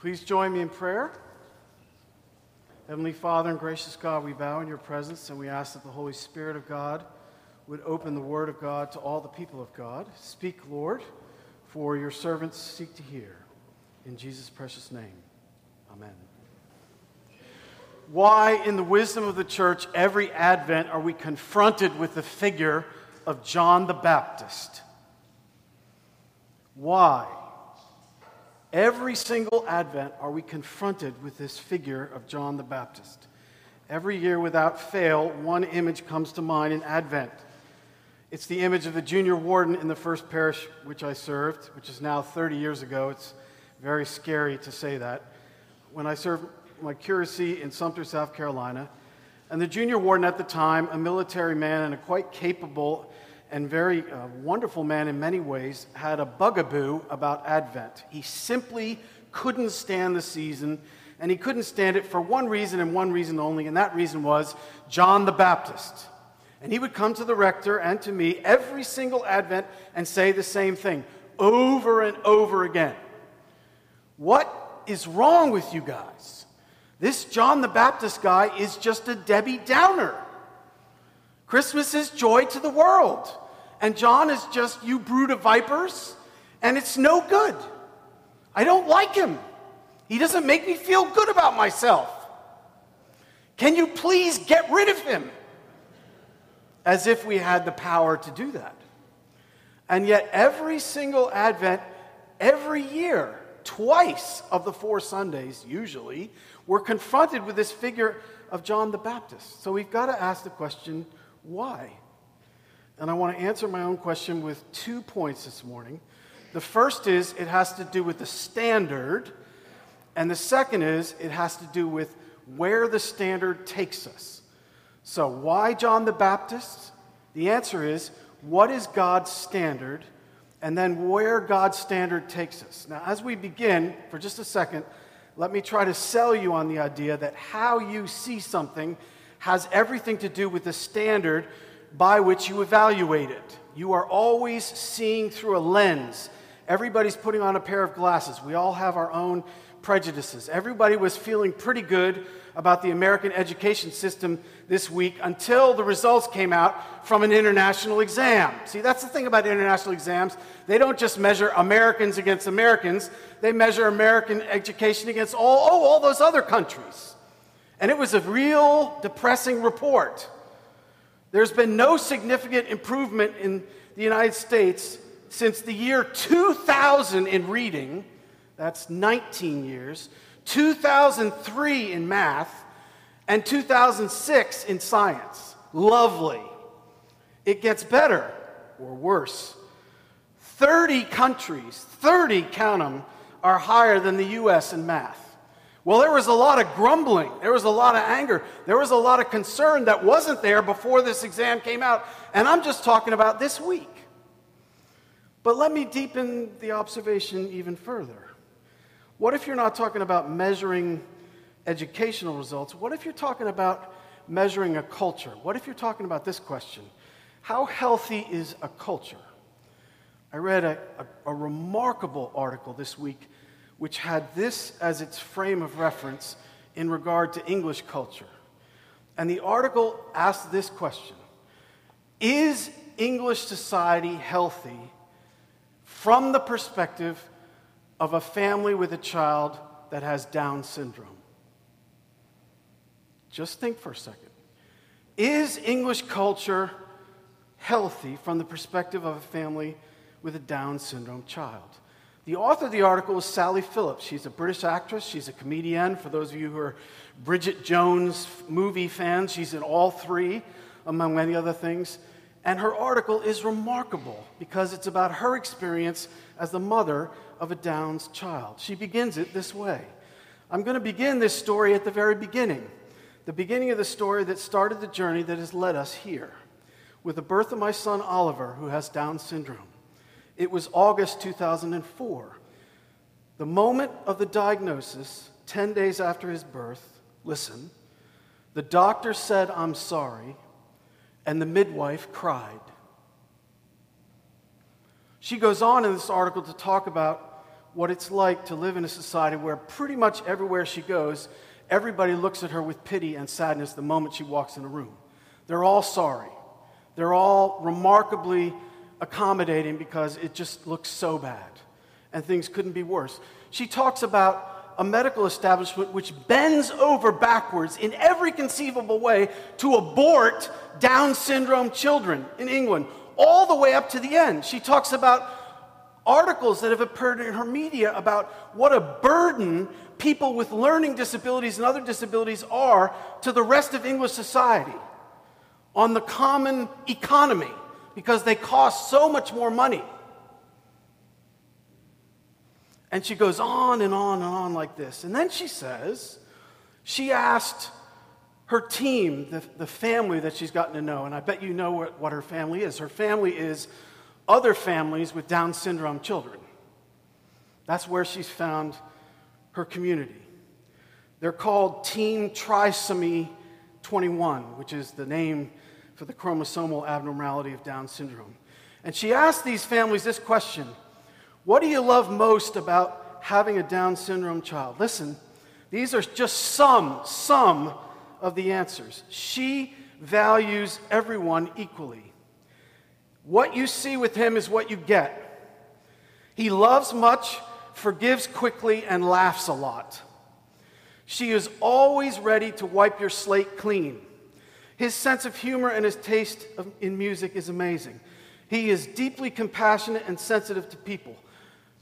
Please join me in prayer. Heavenly Father and gracious God, we bow in your presence and we ask that the Holy Spirit of God would open the Word of God to all the people of God. Speak, Lord, for your servants seek to hear. In Jesus' precious name, amen. Why, in the wisdom of the church, every Advent are we confronted with the figure of John the Baptist? Why? Every single Advent are we confronted with this figure of John the Baptist. Every year, without fail, one image comes to mind in Advent. It's the image of the junior warden in the first parish which I served, which is now 30 years ago. It's very scary to say that. When I served my curacy in Sumter, South Carolina. And the junior warden at the time, a military man and a quite capable and very uh, wonderful man in many ways, had a bugaboo about Advent. He simply couldn't stand the season, and he couldn't stand it for one reason and one reason only, and that reason was John the Baptist. And he would come to the rector and to me every single Advent and say the same thing over and over again. What is wrong with you guys? This John the Baptist guy is just a Debbie Downer. Christmas is joy to the world. And John is just, you brood of vipers, and it's no good. I don't like him. He doesn't make me feel good about myself. Can you please get rid of him? As if we had the power to do that. And yet, every single Advent, every year, twice of the four Sundays, usually, we're confronted with this figure of John the Baptist. So we've got to ask the question why? And I want to answer my own question with two points this morning. The first is it has to do with the standard, and the second is it has to do with where the standard takes us. So, why John the Baptist? The answer is what is God's standard? And then where God's standard takes us. Now, as we begin, for just a second, let me try to sell you on the idea that how you see something has everything to do with the standard by which you evaluate it. You are always seeing through a lens. Everybody's putting on a pair of glasses. We all have our own prejudices. Everybody was feeling pretty good about the American education system this week until the results came out from an international exam. See, that's the thing about international exams. They don't just measure Americans against Americans, they measure American education against all, oh, all those other countries. And it was a real depressing report. There's been no significant improvement in the United States since the year 2000 in reading. That's 19 years. 2003 in math, and 2006 in science. Lovely. It gets better or worse. 30 countries, 30, count them, are higher than the US in math. Well, there was a lot of grumbling. There was a lot of anger. There was a lot of concern that wasn't there before this exam came out. And I'm just talking about this week. But let me deepen the observation even further. What if you're not talking about measuring educational results? What if you're talking about measuring a culture? What if you're talking about this question? How healthy is a culture? I read a, a, a, remarkable article this week which had this as its frame of reference in regard to English culture. And the article asked this question Is English society healthy from the perspective of a family with a child that has Down syndrome. Just think for a second. Is English culture healthy from the perspective of a family with a Down syndrome child? The author of the article is Sally Phillips. She's a British actress, she's a comedian. For those of you who are Bridget Jones movie fans, she's in all three, among many other things. And her article is remarkable because it's about her experience as the mother of a Downs child. She begins it this way I'm going to begin this story at the very beginning, the beginning of the story that started the journey that has led us here, with the birth of my son Oliver, who has Down syndrome. It was August 2004. The moment of the diagnosis, 10 days after his birth, listen, the doctor said, I'm sorry and the midwife cried. She goes on in this article to talk about what it's like to live in a society where pretty much everywhere she goes, everybody looks at her with pity and sadness the moment she walks in a room. They're all sorry. They're all remarkably accommodating because it just looks so bad and things couldn't be worse. She talks about a medical establishment which bends over backwards in every conceivable way to abort Down syndrome children in England, all the way up to the end. She talks about articles that have appeared in her media about what a burden people with learning disabilities and other disabilities are to the rest of English society on the common economy because they cost so much more money. And she goes on and on and on like this. And then she says, she asked her team, the, the family that she's gotten to know, and I bet you know what, what her family is. Her family is other families with Down syndrome children. That's where she's found her community. They're called Team Trisomy 21, which is the name for the chromosomal abnormality of Down syndrome. And she asked these families this question What do you love most about having a Down syndrome child? Listen, these are just some, some of the answers. She values everyone equally. What you see with him is what you get. He loves much, forgives quickly, and laughs a lot. She is always ready to wipe your slate clean. His sense of humor and his taste of, in music is amazing. He is deeply compassionate and sensitive to people.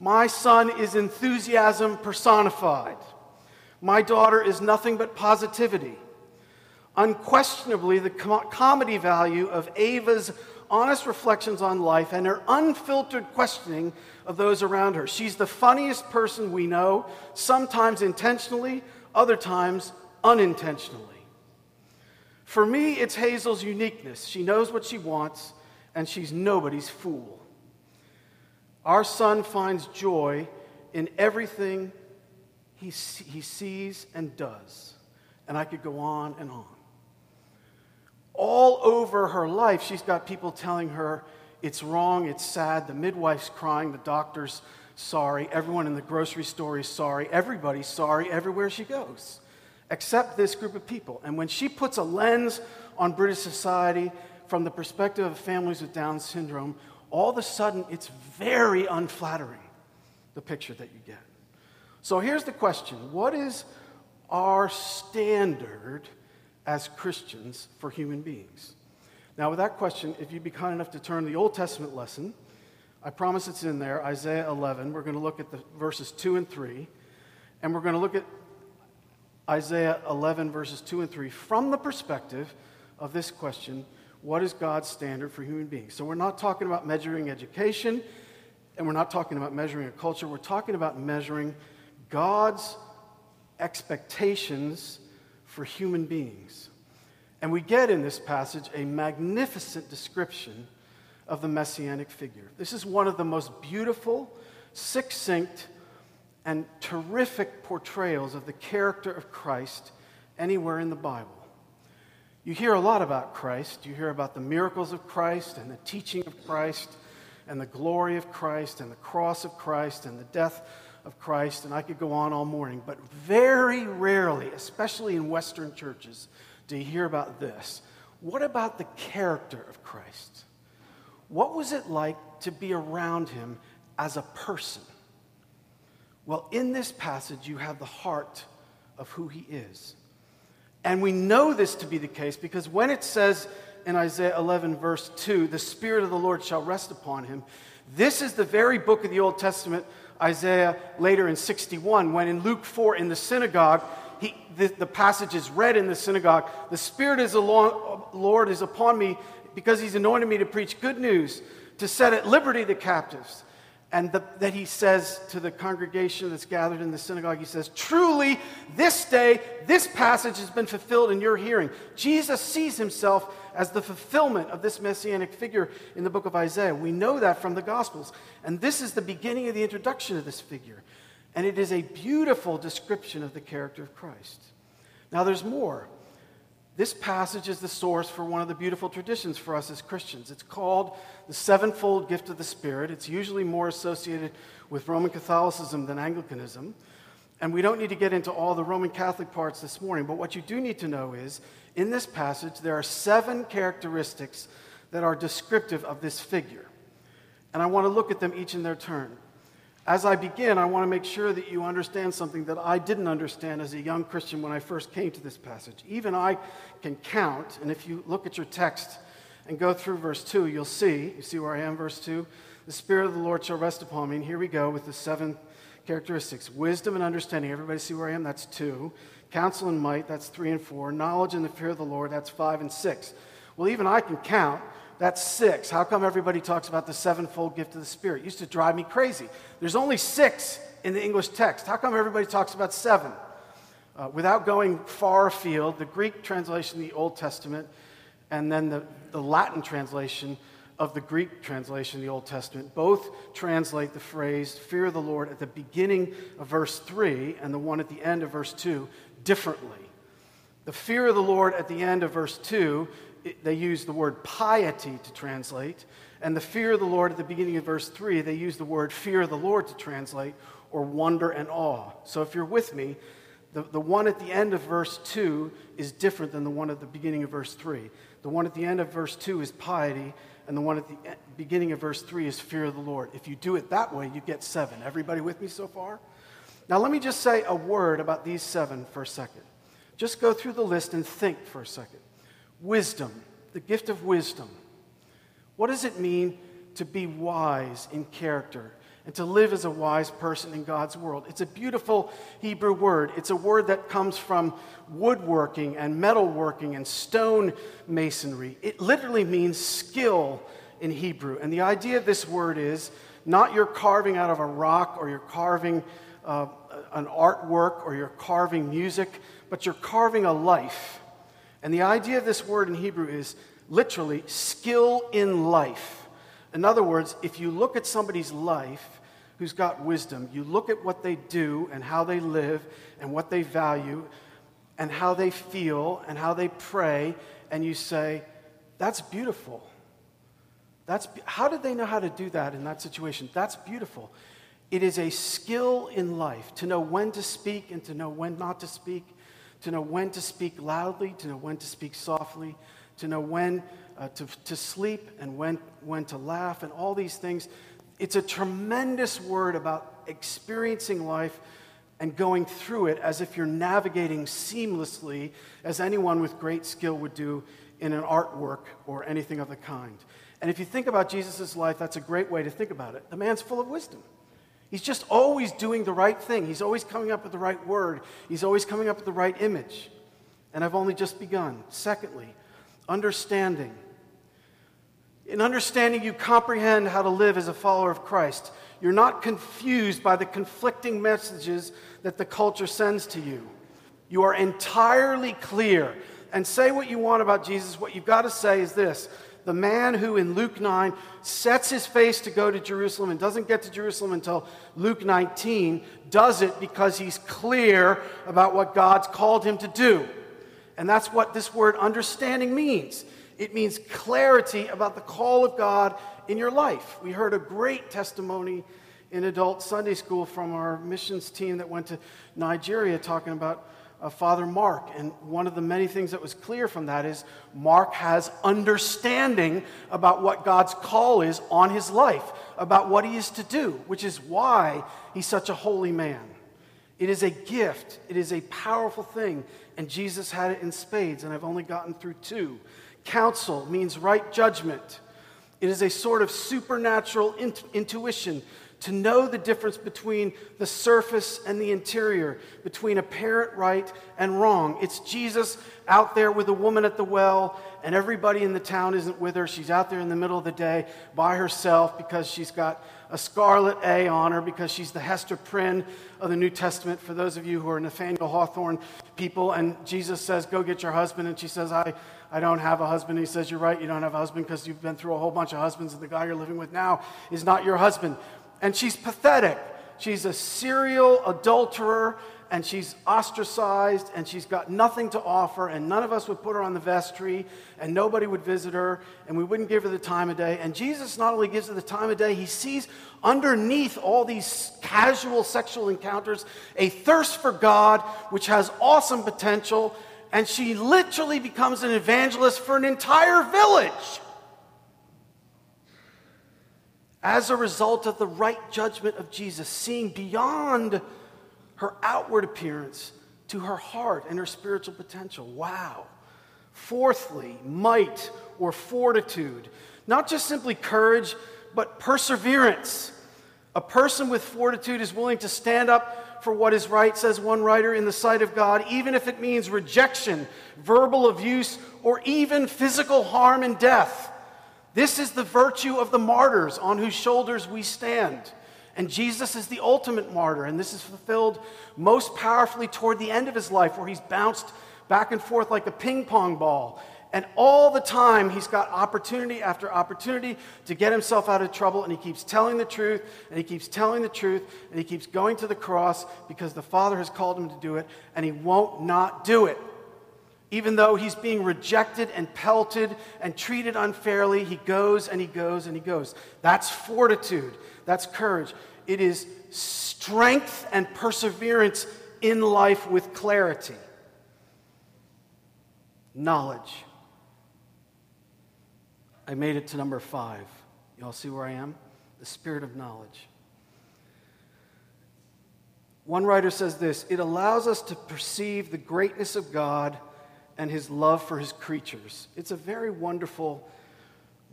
My son is enthusiasm personified. My daughter is nothing but positivity. Unquestionably, the com- comedy value of Ava's honest reflections on life and her unfiltered questioning of those around her. She's the funniest person we know, sometimes intentionally, other times unintentionally. For me, it's Hazel's uniqueness. She knows what she wants, and she's nobody's fool. Our son finds joy in everything he, he sees and does. And I could go on and on. All over her life, she's got people telling her it's wrong, it's sad. The midwife's crying, the doctor's sorry, everyone in the grocery store is sorry, everybody's sorry everywhere she goes except this group of people. And when she puts a lens on British society from the perspective of families with Down syndrome, all of a sudden it's very unflattering, the picture that you get. So here's the question What is our standard as Christians for human beings? Now, with that question, if you'd be kind enough to turn the Old Testament lesson, I promise it's in there, Isaiah 11. We're going to look at the verses 2 and 3, and we're going to look at Isaiah 11, verses 2 and 3, from the perspective of this question what is God's standard for human beings? So we're not talking about measuring education, and we're not talking about measuring a culture. We're talking about measuring God's expectations for human beings. And we get in this passage a magnificent description of the messianic figure. This is one of the most beautiful, succinct, and terrific portrayals of the character of Christ anywhere in the Bible. You hear a lot about Christ. You hear about the miracles of Christ and the teaching of Christ and the glory of Christ and the cross of Christ and the death of Christ. And I could go on all morning. But very rarely, especially in Western churches, do you hear about this. What about the character of Christ? What was it like to be around him as a person? Well, in this passage, you have the heart of who he is. And we know this to be the case because when it says in Isaiah 11, verse 2, the Spirit of the Lord shall rest upon him, this is the very book of the Old Testament, Isaiah later in 61, when in Luke 4 in the synagogue, he, the, the passage is read in the synagogue The Spirit of the Lord is upon me because he's anointed me to preach good news, to set at liberty the captives and the, that he says to the congregation that's gathered in the synagogue, he says, Truly, this day, this passage has been fulfilled in your hearing. Jesus sees himself as the fulfillment of this messianic figure in the book of Isaiah. We know that from the Gospels. And this is the beginning of the introduction of this figure. And it is a beautiful description of the character of Christ. Now, there's more. This passage is the source for one of the beautiful traditions for us as Christians. It's called the sevenfold gift of the Spirit. It's usually more associated with Roman Catholicism than Anglicanism. And we don't need to get into all the Roman Catholic parts this morning, but what you do need to know is in this passage, there are seven characteristics that are descriptive of this figure. And I want to look at them each in their turn. As I begin, I want to make sure that you understand something that I didn't understand as a young Christian when I first came to this passage. Even I can count, and if you look at your text and go through verse 2, you'll see, you see where I am, verse 2? The Spirit of the Lord shall rest upon me. And here we go with the seven characteristics wisdom and understanding. Everybody see where I am? That's two. Counsel and might, that's three and four. Knowledge and the fear of the Lord, that's five and six. Well, even I can count. That's six. How come everybody talks about the sevenfold gift of the Spirit? It used to drive me crazy. There's only six in the English text. How come everybody talks about seven? Uh, without going far afield, the Greek translation of the Old Testament and then the, the Latin translation of the Greek translation of the Old Testament both translate the phrase fear of the Lord at the beginning of verse 3 and the one at the end of verse 2 differently. The fear of the Lord at the end of verse 2 they use the word piety to translate. And the fear of the Lord at the beginning of verse 3, they use the word fear of the Lord to translate, or wonder and awe. So if you're with me, the, the one at the end of verse 2 is different than the one at the beginning of verse 3. The one at the end of verse 2 is piety, and the one at the beginning of verse 3 is fear of the Lord. If you do it that way, you get seven. Everybody with me so far? Now, let me just say a word about these seven for a second. Just go through the list and think for a second. Wisdom, the gift of wisdom. What does it mean to be wise in character and to live as a wise person in God's world? It's a beautiful Hebrew word. It's a word that comes from woodworking and metalworking and stone masonry. It literally means skill in Hebrew. And the idea of this word is not you're carving out of a rock or you're carving uh, an artwork or you're carving music, but you're carving a life. And the idea of this word in Hebrew is literally skill in life. In other words, if you look at somebody's life who's got wisdom, you look at what they do and how they live and what they value and how they feel and how they pray, and you say, that's beautiful. That's, how did they know how to do that in that situation? That's beautiful. It is a skill in life to know when to speak and to know when not to speak, to know when to speak loudly, to know when to speak softly, to know when uh, to, to sleep and when, when to laugh, and all these things. It's a tremendous word about experiencing life and going through it as if you're navigating seamlessly, as anyone with great skill would do in an artwork or anything of the kind. And if you think about Jesus' life, that's a great way to think about it. The man's full of wisdom. He's just always doing the right thing. He's always coming up with the right word. He's always coming up with the right image. And I've only just begun. Secondly, understanding. In understanding, you comprehend how to live as a follower of Christ. You're not confused by the conflicting messages that the culture sends to you. You are entirely clear. And say what you want about Jesus. What you've got to say is this the man who in Luke 9 sets his face to go to Jerusalem and doesn't get to Jerusalem until Luke 19 does it because he's clear about what God's called him to do. And that's what this word understanding means. It means clarity about the call of God in your life. We heard a great testimony in adult Sunday school from our missions team that went to Nigeria talking about uh, Father Mark. And one of the many things that was clear from that is Mark has understanding about what God's call is on his life, about what he is to do, which is why he's such a holy man. It is a gift, it is a powerful thing, and Jesus had it in spades, and I've only gotten through two. Counsel means right judgment. It is a sort of supernatural int- intuition to know the difference between the surface and the interior, between apparent right and wrong. It's Jesus out there with a woman at the well, and everybody in the town isn't with her. She's out there in the middle of the day by herself because she's got a scarlet A on her, because she's the Hester Prynne of the New Testament. For those of you who are Nathaniel Hawthorne people, and Jesus says, Go get your husband, and she says, I I don't have a husband. He says, You're right, you don't have a husband because you've been through a whole bunch of husbands, and the guy you're living with now is not your husband and she's pathetic. She's a serial adulterer, and she's ostracized and she's got nothing to offer, and none of us would put her on the vestry, and nobody would visit her, and we wouldn't give her the time of day. And Jesus not only gives her the time of day, he sees underneath all these casual sexual encounters a thirst for God, which has awesome potential, and she literally becomes an evangelist for an entire village as a result of the right judgment of Jesus, seeing beyond her outward appearance to her heart and her spiritual potential. Wow. Fourthly, might or fortitude. Not just simply courage, but perseverance. A person with fortitude is willing to stand up for what is right, says one writer, in the sight of God, even if it means rejection, verbal abuse, or even physical harm and death. This is the virtue of the martyrs on whose shoulders we stand. And Jesus is the ultimate martyr, and this is fulfilled most powerfully toward the end of his life, where he's bounced back and forth like a ping pong ball. And all the time, he's got opportunity after opportunity to get himself out of trouble, and he keeps telling the truth, and he keeps telling the truth, and he keeps going to the cross because the Father has called him to do it, and he won't not do it. Even though he's being rejected and pelted and treated unfairly, he goes and he goes and he goes. That's fortitude. That's courage. It is strength and perseverance in life with clarity. Knowledge. I made it to number five. Y'all see where I am? The spirit of knowledge. One writer says this it allows us to perceive the greatness of God and his love for his creatures. It's a very wonderful,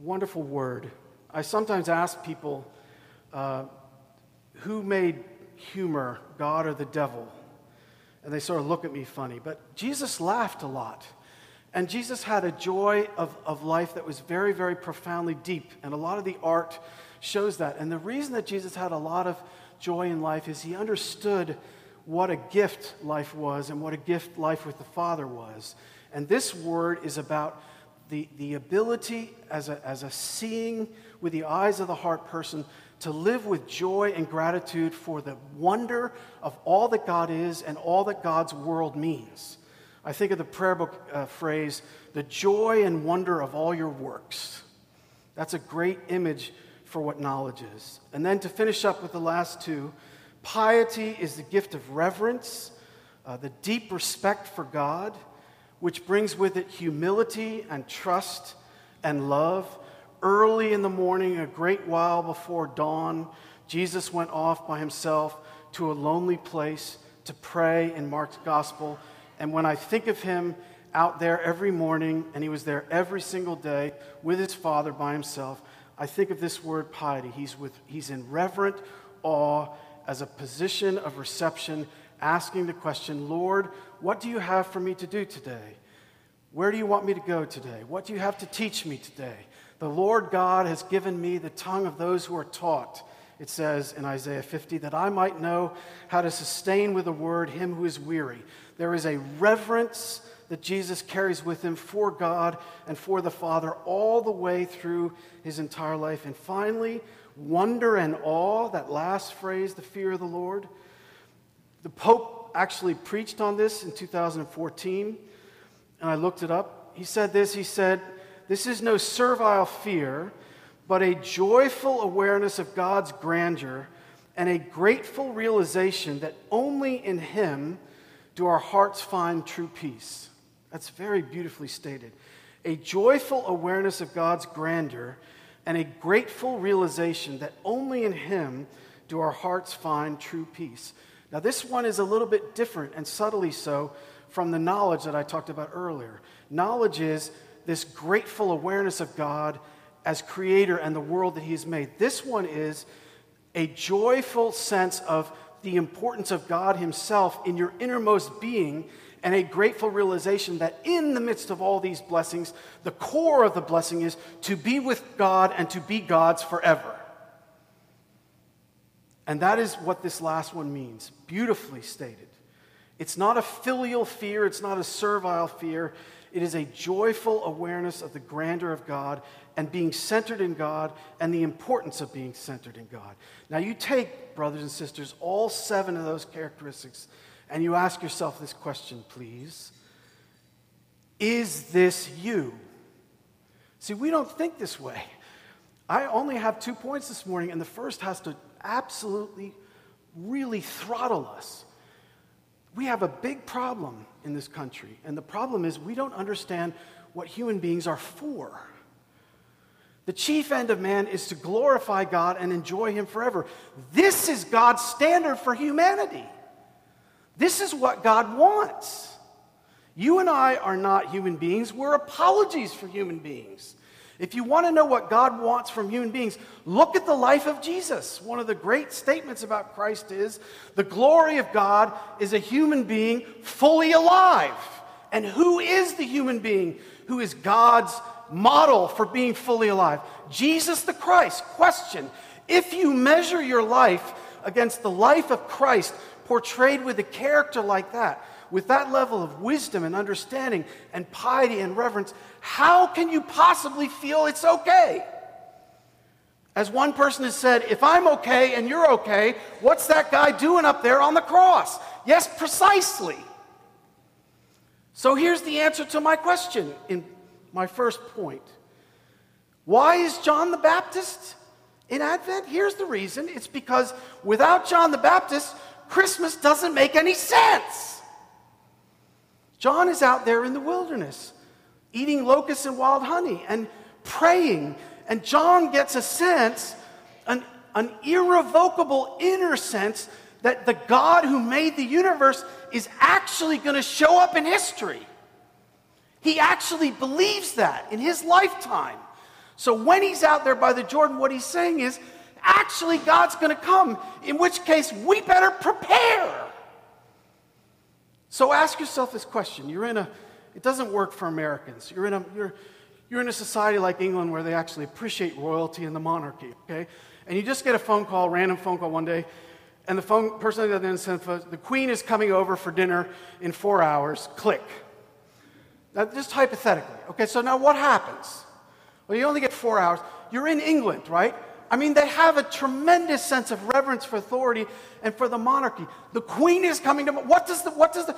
wonderful word. I sometimes ask people uh, who made humor, God or the devil? And they sort of look at me funny. But Jesus laughed a lot. And Jesus had a joy of, of life that was very, very profoundly deep. And a lot of the art shows that. And the reason that Jesus had a lot of joy in life is he understood what a gift life was and what a gift life with the Father was. And this word is about the, the ability as a, as a seeing with the eyes of the heart person to live with joy and gratitude for the wonder of all that God is and all that God's world means. I think of the prayer book uh, phrase, the joy and wonder of all your works. That's a great image for what knowledge is. And then to finish up with the last two, piety is the gift of reverence, uh, the deep respect for God which brings with it humility and trust and love. Early in the morning, a great while before dawn, Jesus went off by himself to a lonely place to pray in Mark's gospel. And when I think of him out there every morning, and he was there every single day with his Father by himself, I think of this word piety. He's, with, he's in reverent awe as a position of reception, asking the question, Lord, what do you have for me to do today? Where do you want me to go today? What do you have to teach me today? The Lord God has given me the tongue of those who are taught, it says in Isaiah 50, that I might know how to sustain with a word him who is weary. There is a reverence that Jesus carries with him for God and for the Father all the way through his entire life. And finally, wonder and awe, that last phrase, the fear of the Lord. The Pope actually preached on this in 2014, and I looked it up. He said this He said, This is no servile fear, but a joyful awareness of God's grandeur and a grateful realization that only in Him do our hearts find true peace. That's very beautifully stated. A joyful awareness of God's grandeur and a grateful realization that only in Him do our hearts find true peace. Now, this one is a little bit different and subtly so from the knowledge that I talked about earlier. Knowledge is this grateful awareness of God as creator and the world that He has made. This one is a joyful sense of the importance of God Himself in your innermost being and a grateful realization that in the midst of all these blessings, the core of the blessing is to be with God and to be God's forever. And that is what this last one means, beautifully stated. It's not a filial fear, it's not a servile fear. It is a joyful awareness of the grandeur of God and being centered in God and the importance of being centered in God. Now, you take, brothers and sisters, all seven of those characteristics and you ask yourself this question, please Is this you? See, we don't think this way. I only have two points this morning, and the first has to absolutely, really throttle us. We have a big problem in this country, and the problem is we don't understand what human beings are for. The chief end of man is to glorify God and enjoy Him forever. This is God's standard for humanity. This is what God wants. You and I are not human beings, we're apologies for human beings. If you want to know what God wants from human beings, look at the life of Jesus. One of the great statements about Christ is the glory of God is a human being fully alive. And who is the human being who is God's model for being fully alive? Jesus the Christ. Question If you measure your life against the life of Christ portrayed with a character like that, with that level of wisdom and understanding and piety and reverence, how can you possibly feel it's okay? As one person has said, if I'm okay and you're okay, what's that guy doing up there on the cross? Yes, precisely. So here's the answer to my question in my first point. Why is John the Baptist in Advent? Here's the reason it's because without John the Baptist, Christmas doesn't make any sense. John is out there in the wilderness eating locusts and wild honey and praying. And John gets a sense, an, an irrevocable inner sense, that the God who made the universe is actually going to show up in history. He actually believes that in his lifetime. So when he's out there by the Jordan, what he's saying is, actually, God's going to come, in which case we better prepare. So ask yourself this question. You're in a, it doesn't work for Americans. You're in a, you're, you're in a society like England where they actually appreciate royalty and the monarchy, okay? And you just get a phone call, random phone call one day, and the phone person on the end the queen is coming over for dinner in four hours, click. Now, just hypothetically. Okay, so now what happens? Well, you only get four hours. You're in England, right? I mean, they have a tremendous sense of reverence for authority and for the monarchy. The queen is coming to. What does the? What does the?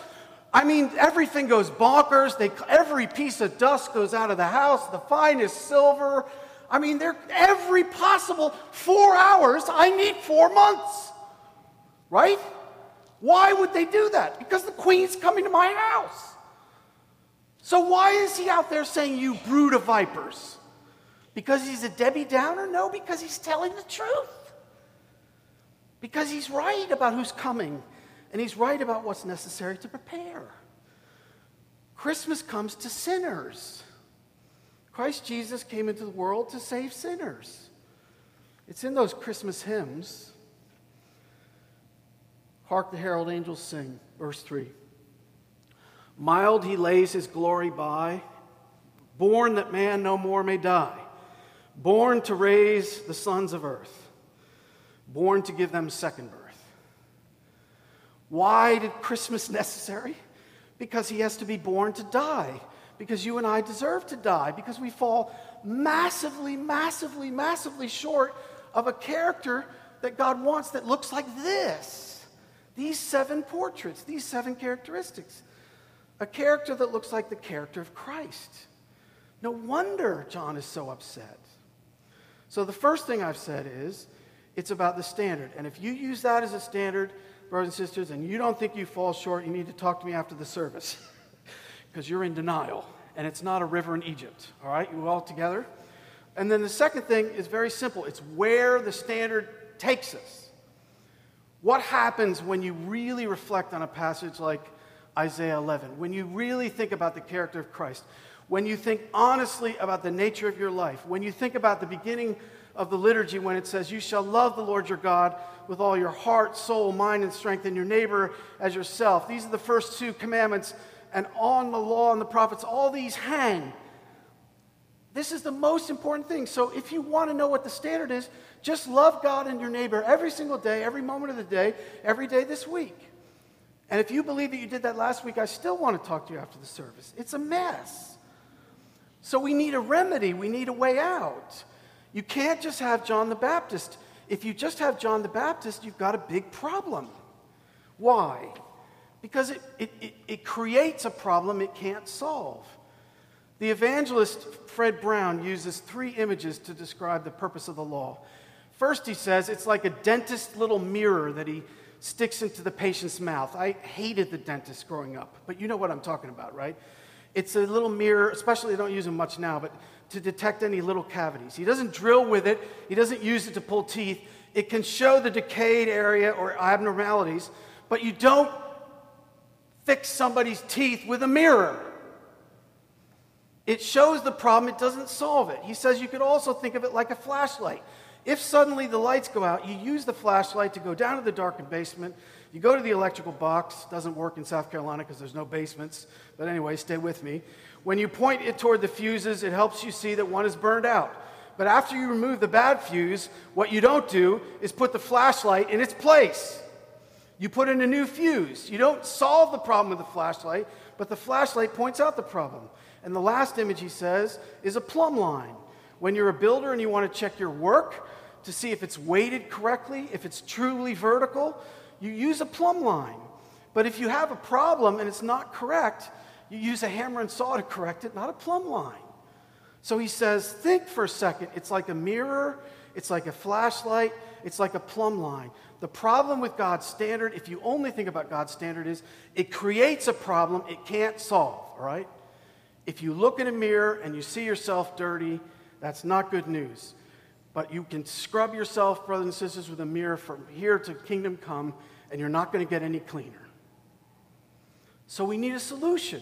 I mean, everything goes bonkers. They, every piece of dust goes out of the house. The finest silver. I mean, they're every possible four hours. I need four months, right? Why would they do that? Because the queen's coming to my house. So why is he out there saying, "You brood of vipers"? Because he's a Debbie Downer? No, because he's telling the truth. Because he's right about who's coming, and he's right about what's necessary to prepare. Christmas comes to sinners. Christ Jesus came into the world to save sinners. It's in those Christmas hymns. Hark the herald angels sing, verse 3. Mild he lays his glory by, born that man no more may die born to raise the sons of earth, born to give them second birth. Why did Christmas necessary? Because he has to be born to die, because you and I deserve to die, because we fall massively, massively, massively short of a character that God wants that looks like this. These seven portraits, these seven characteristics. A character that looks like the character of Christ. No wonder John is so upset. So the first thing I've said is it's about the standard. And if you use that as a standard, brothers and sisters, and you don't think you fall short, you need to talk to me after the service because you're in denial. And it's not a river in Egypt. All right? You all together? And then the second thing is very simple it's where the standard takes us. What happens when you really reflect on a passage like Isaiah 11? When you really think about the character of Christ? When you think honestly about the nature of your life, when you think about the beginning of the liturgy when it says, You shall love the Lord your God with all your heart, soul, mind, and strength, and your neighbor as yourself. These are the first two commandments, and on the law and the prophets, all these hang. This is the most important thing. So if you want to know what the standard is, just love God and your neighbor every single day, every moment of the day, every day this week. And if you believe that you did that last week, I still want to talk to you after the service. It's a mess. So we need a remedy, we need a way out. You can't just have John the Baptist. If you just have John the Baptist, you've got a big problem. Why? Because it, it, it, it creates a problem it can't solve. The evangelist Fred Brown uses three images to describe the purpose of the law. First, he says it's like a dentist little mirror that he sticks into the patient's mouth. I hated the dentist growing up, but you know what I'm talking about, right? It's a little mirror, especially I don't use them much now, but to detect any little cavities. He doesn't drill with it, he doesn't use it to pull teeth. It can show the decayed area or abnormalities, but you don't fix somebody's teeth with a mirror. It shows the problem, it doesn't solve it. He says you could also think of it like a flashlight. If suddenly the lights go out, you use the flashlight to go down to the darkened basement. You go to the electrical box, doesn't work in South Carolina because there's no basements, but anyway, stay with me. When you point it toward the fuses, it helps you see that one is burned out. But after you remove the bad fuse, what you don't do is put the flashlight in its place. You put in a new fuse. You don't solve the problem with the flashlight, but the flashlight points out the problem. And the last image he says is a plumb line. When you're a builder and you want to check your work to see if it's weighted correctly, if it's truly vertical, you use a plumb line. But if you have a problem and it's not correct, you use a hammer and saw to correct it, not a plumb line. So he says, think for a second. It's like a mirror, it's like a flashlight, it's like a plumb line. The problem with God's standard, if you only think about God's standard, is it creates a problem it can't solve, all right? If you look in a mirror and you see yourself dirty, that's not good news. But you can scrub yourself, brothers and sisters, with a mirror from here to kingdom come, and you're not going to get any cleaner. So we need a solution.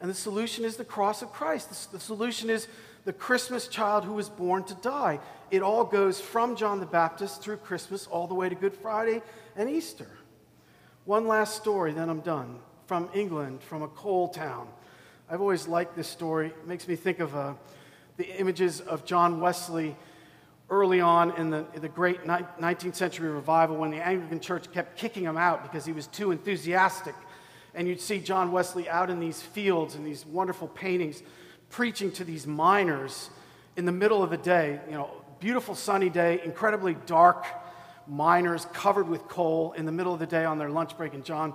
And the solution is the cross of Christ. The, solution is the Christmas child who was born to die. It all goes from John the Baptist through Christmas all the way to Good Friday and Easter. One last story, then I'm done. From England, from a coal town. I've always liked this story. It makes me think of uh, the images of John Wesley early on in the, in the great 19th century revival when the Anglican Church kept kicking him out because he was too enthusiastic. And you'd see John Wesley out in these fields and these wonderful paintings preaching to these miners in the middle of the day, you know, beautiful sunny day, incredibly dark miners covered with coal in the middle of the day on their lunch break. And John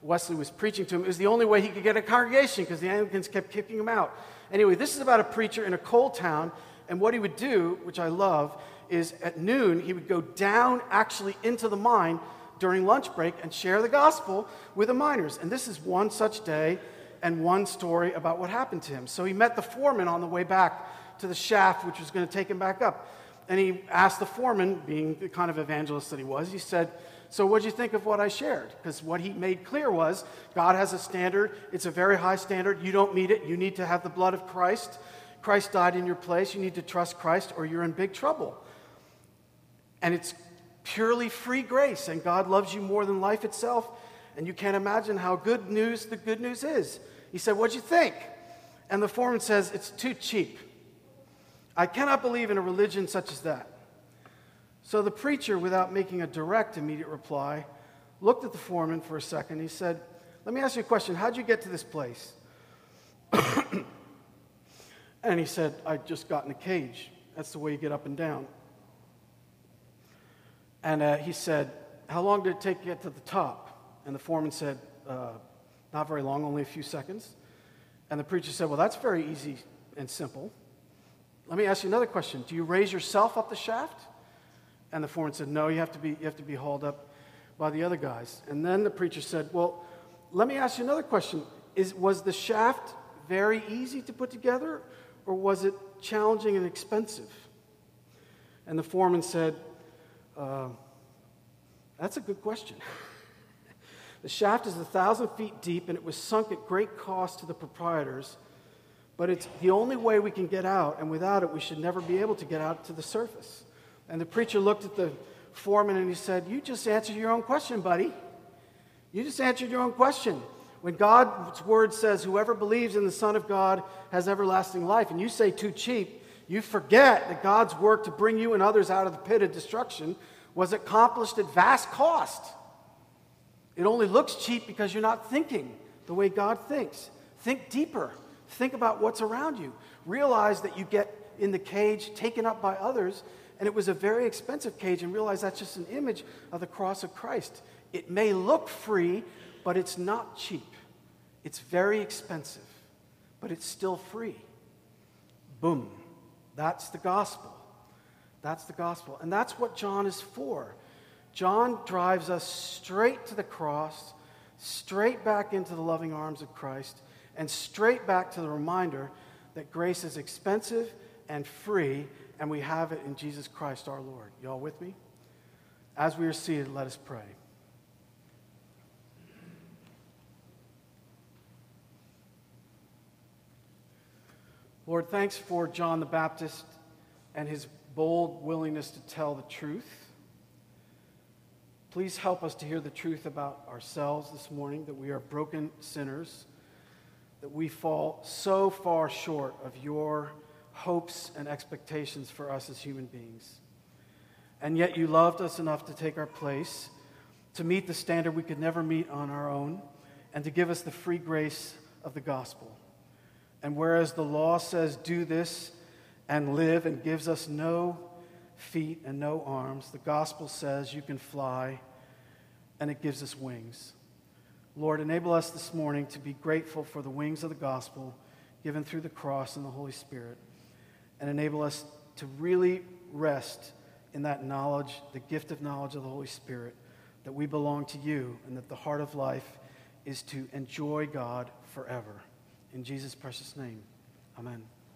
Wesley was preaching to him. It was the only way he could get a congregation because the Anglicans kept kicking him out. Anyway, this is about a preacher in a coal town, and what he would do, which I love, is at noon he would go down actually into the mine during lunch break and share the gospel with the miners. And this is one such day and one story about what happened to him. So he met the foreman on the way back to the shaft, which was going to take him back up. And he asked the foreman, being the kind of evangelist that he was, he said, so, what do you think of what I shared? Because what he made clear was God has a standard. It's a very high standard. You don't meet it. You need to have the blood of Christ. Christ died in your place. You need to trust Christ or you're in big trouble. And it's purely free grace, and God loves you more than life itself. And you can't imagine how good news the good news is. He said, What'd you think? And the foreman says, It's too cheap. I cannot believe in a religion such as that. So the preacher, without making a direct, immediate reply, looked at the foreman for a second. He said, Let me ask you a question. How'd you get to this place? and he said, I just got in a cage. That's the way you get up and down. And uh, he said, How long did it take to get to the top? And the foreman said, uh, Not very long, only a few seconds. And the preacher said, Well, that's very easy and simple. Let me ask you another question Do you raise yourself up the shaft? And the foreman said, No, you have to be, you have to be hauled up by the other guys. And then the preacher said, Well, let me ask you another question. Is, was the shaft very easy to put together, or was it challenging and expensive? And the foreman said, uh, That's a good question. the shaft is a thousand feet deep, and it was sunk at great cost to the proprietors. But it's the only way we can get out, and without it, we should never be able to get out to the surface. And the preacher looked at the foreman and he said, You just answered your own question, buddy. You just answered your own question. When God's word says, Whoever believes in the Son of God has everlasting life, and you say too cheap, you forget that God's work to bring you and others out of the pit of destruction was accomplished at vast cost. It only looks cheap because you're not thinking the way God thinks. Think deeper. Think about what's around you. Realize that you get in the cage taken up by others and it was a very expensive cage, and realize that's just an image of the cross of Christ. It may look free, but it's not cheap. It's very expensive, but it's still free. Boom. That's the gospel. That's the gospel. And that's what John is for. John drives us straight to the cross, straight back into the loving arms of Christ, and straight back to the reminder that grace is expensive and free, and we have it in Jesus Christ our Lord. Y'all with me? As we are seated, let us pray. Lord, thanks for John the Baptist and his bold willingness to tell the truth. Please help us to hear the truth about ourselves this morning that we are broken sinners, that we fall so far short of your hopes and expectations for us as human beings. And yet you loved us enough to take our place, to meet the standard we could never meet on our own, and to give us the free grace of the gospel. And whereas the law says, do this and live, and gives us no feet and no arms, the gospel says you can fly, and it gives us wings. Lord, enable us this morning to be grateful for the wings of the gospel given through the cross and the Holy Spirit, and enable us to really rest in that knowledge, the gift of knowledge of the Holy Spirit, that we belong to you, and that the heart of life is to enjoy God forever. In Jesus' precious name, amen.